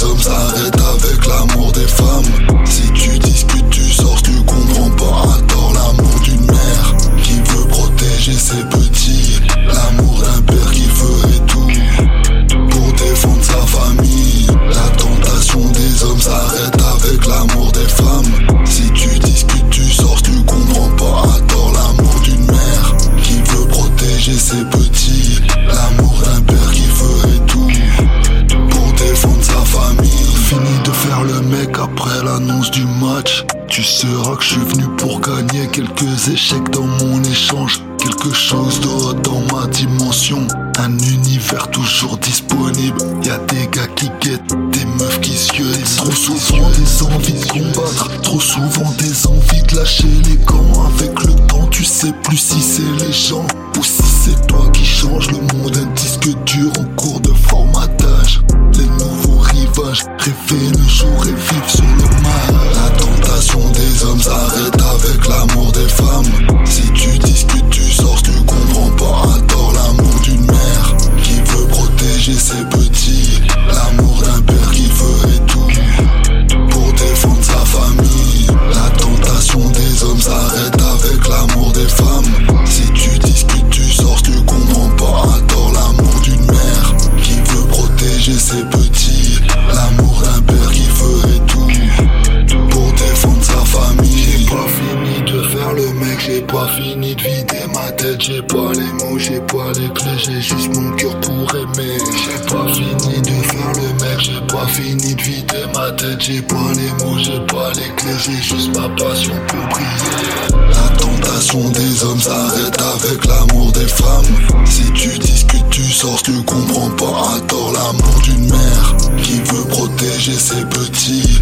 des hommes s'arrête avec l'amour des femmes. Si tu discutes, tu sors, tu comprends pas à tort l'amour d'une mère qui veut protéger ses petits. L'amour d'un père qui ferait tout pour défendre sa famille. La tentation des hommes s'arrête avec l'amour des femmes. Si tu discutes, tu sors, tu comprends pas à tort l'amour d'une mère qui veut protéger ses petits. Après l'annonce du match. Tu sauras que je suis venu pour gagner quelques échecs dans mon échange. Quelque chose d'autre dans ma dimension. Un univers toujours disponible. Y a des gars qui guettent, des meufs qui s'yeutent. Trop souvent des envies de combattre. Trop souvent des envies de lâcher les et. La tentation des hommes s'arrête avec l'amour des femmes. Si tu discutes, tu sors, tu comprends pas à l'amour d'une mère qui veut protéger ses petits. L'amour d'un père qui ferait tout pour défendre sa famille. La tentation des hommes s'arrête avec l'amour des femmes. Si tu discutes, tu sors, tu comprends pas à l'amour d'une mère qui veut protéger ses petits. J'ai pas les mots, j'ai pas les clés, j'ai juste mon cœur pour aimer. J'ai pas fini de faire le mec, j'ai pas fini de vider ma tête. J'ai pas les mots, j'ai pas les clés, j'ai juste ma passion pour briller. La tentation des hommes s'arrête avec l'amour des femmes. Si tu discutes, tu sors, tu comprends pas à tort l'amour d'une mère qui veut protéger ses petits.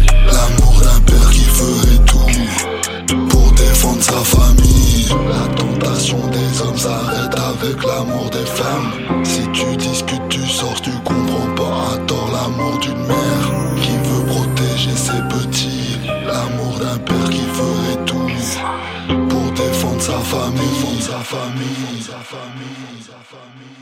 L'amour des femmes. Si tu discutes, tu sors, tu comprends pas à tort l'amour d'une mère qui veut protéger ses petits. L'amour d'un père qui ferait tout pour défendre sa famille. Défendre sa famille. Sa famille. Sa famille.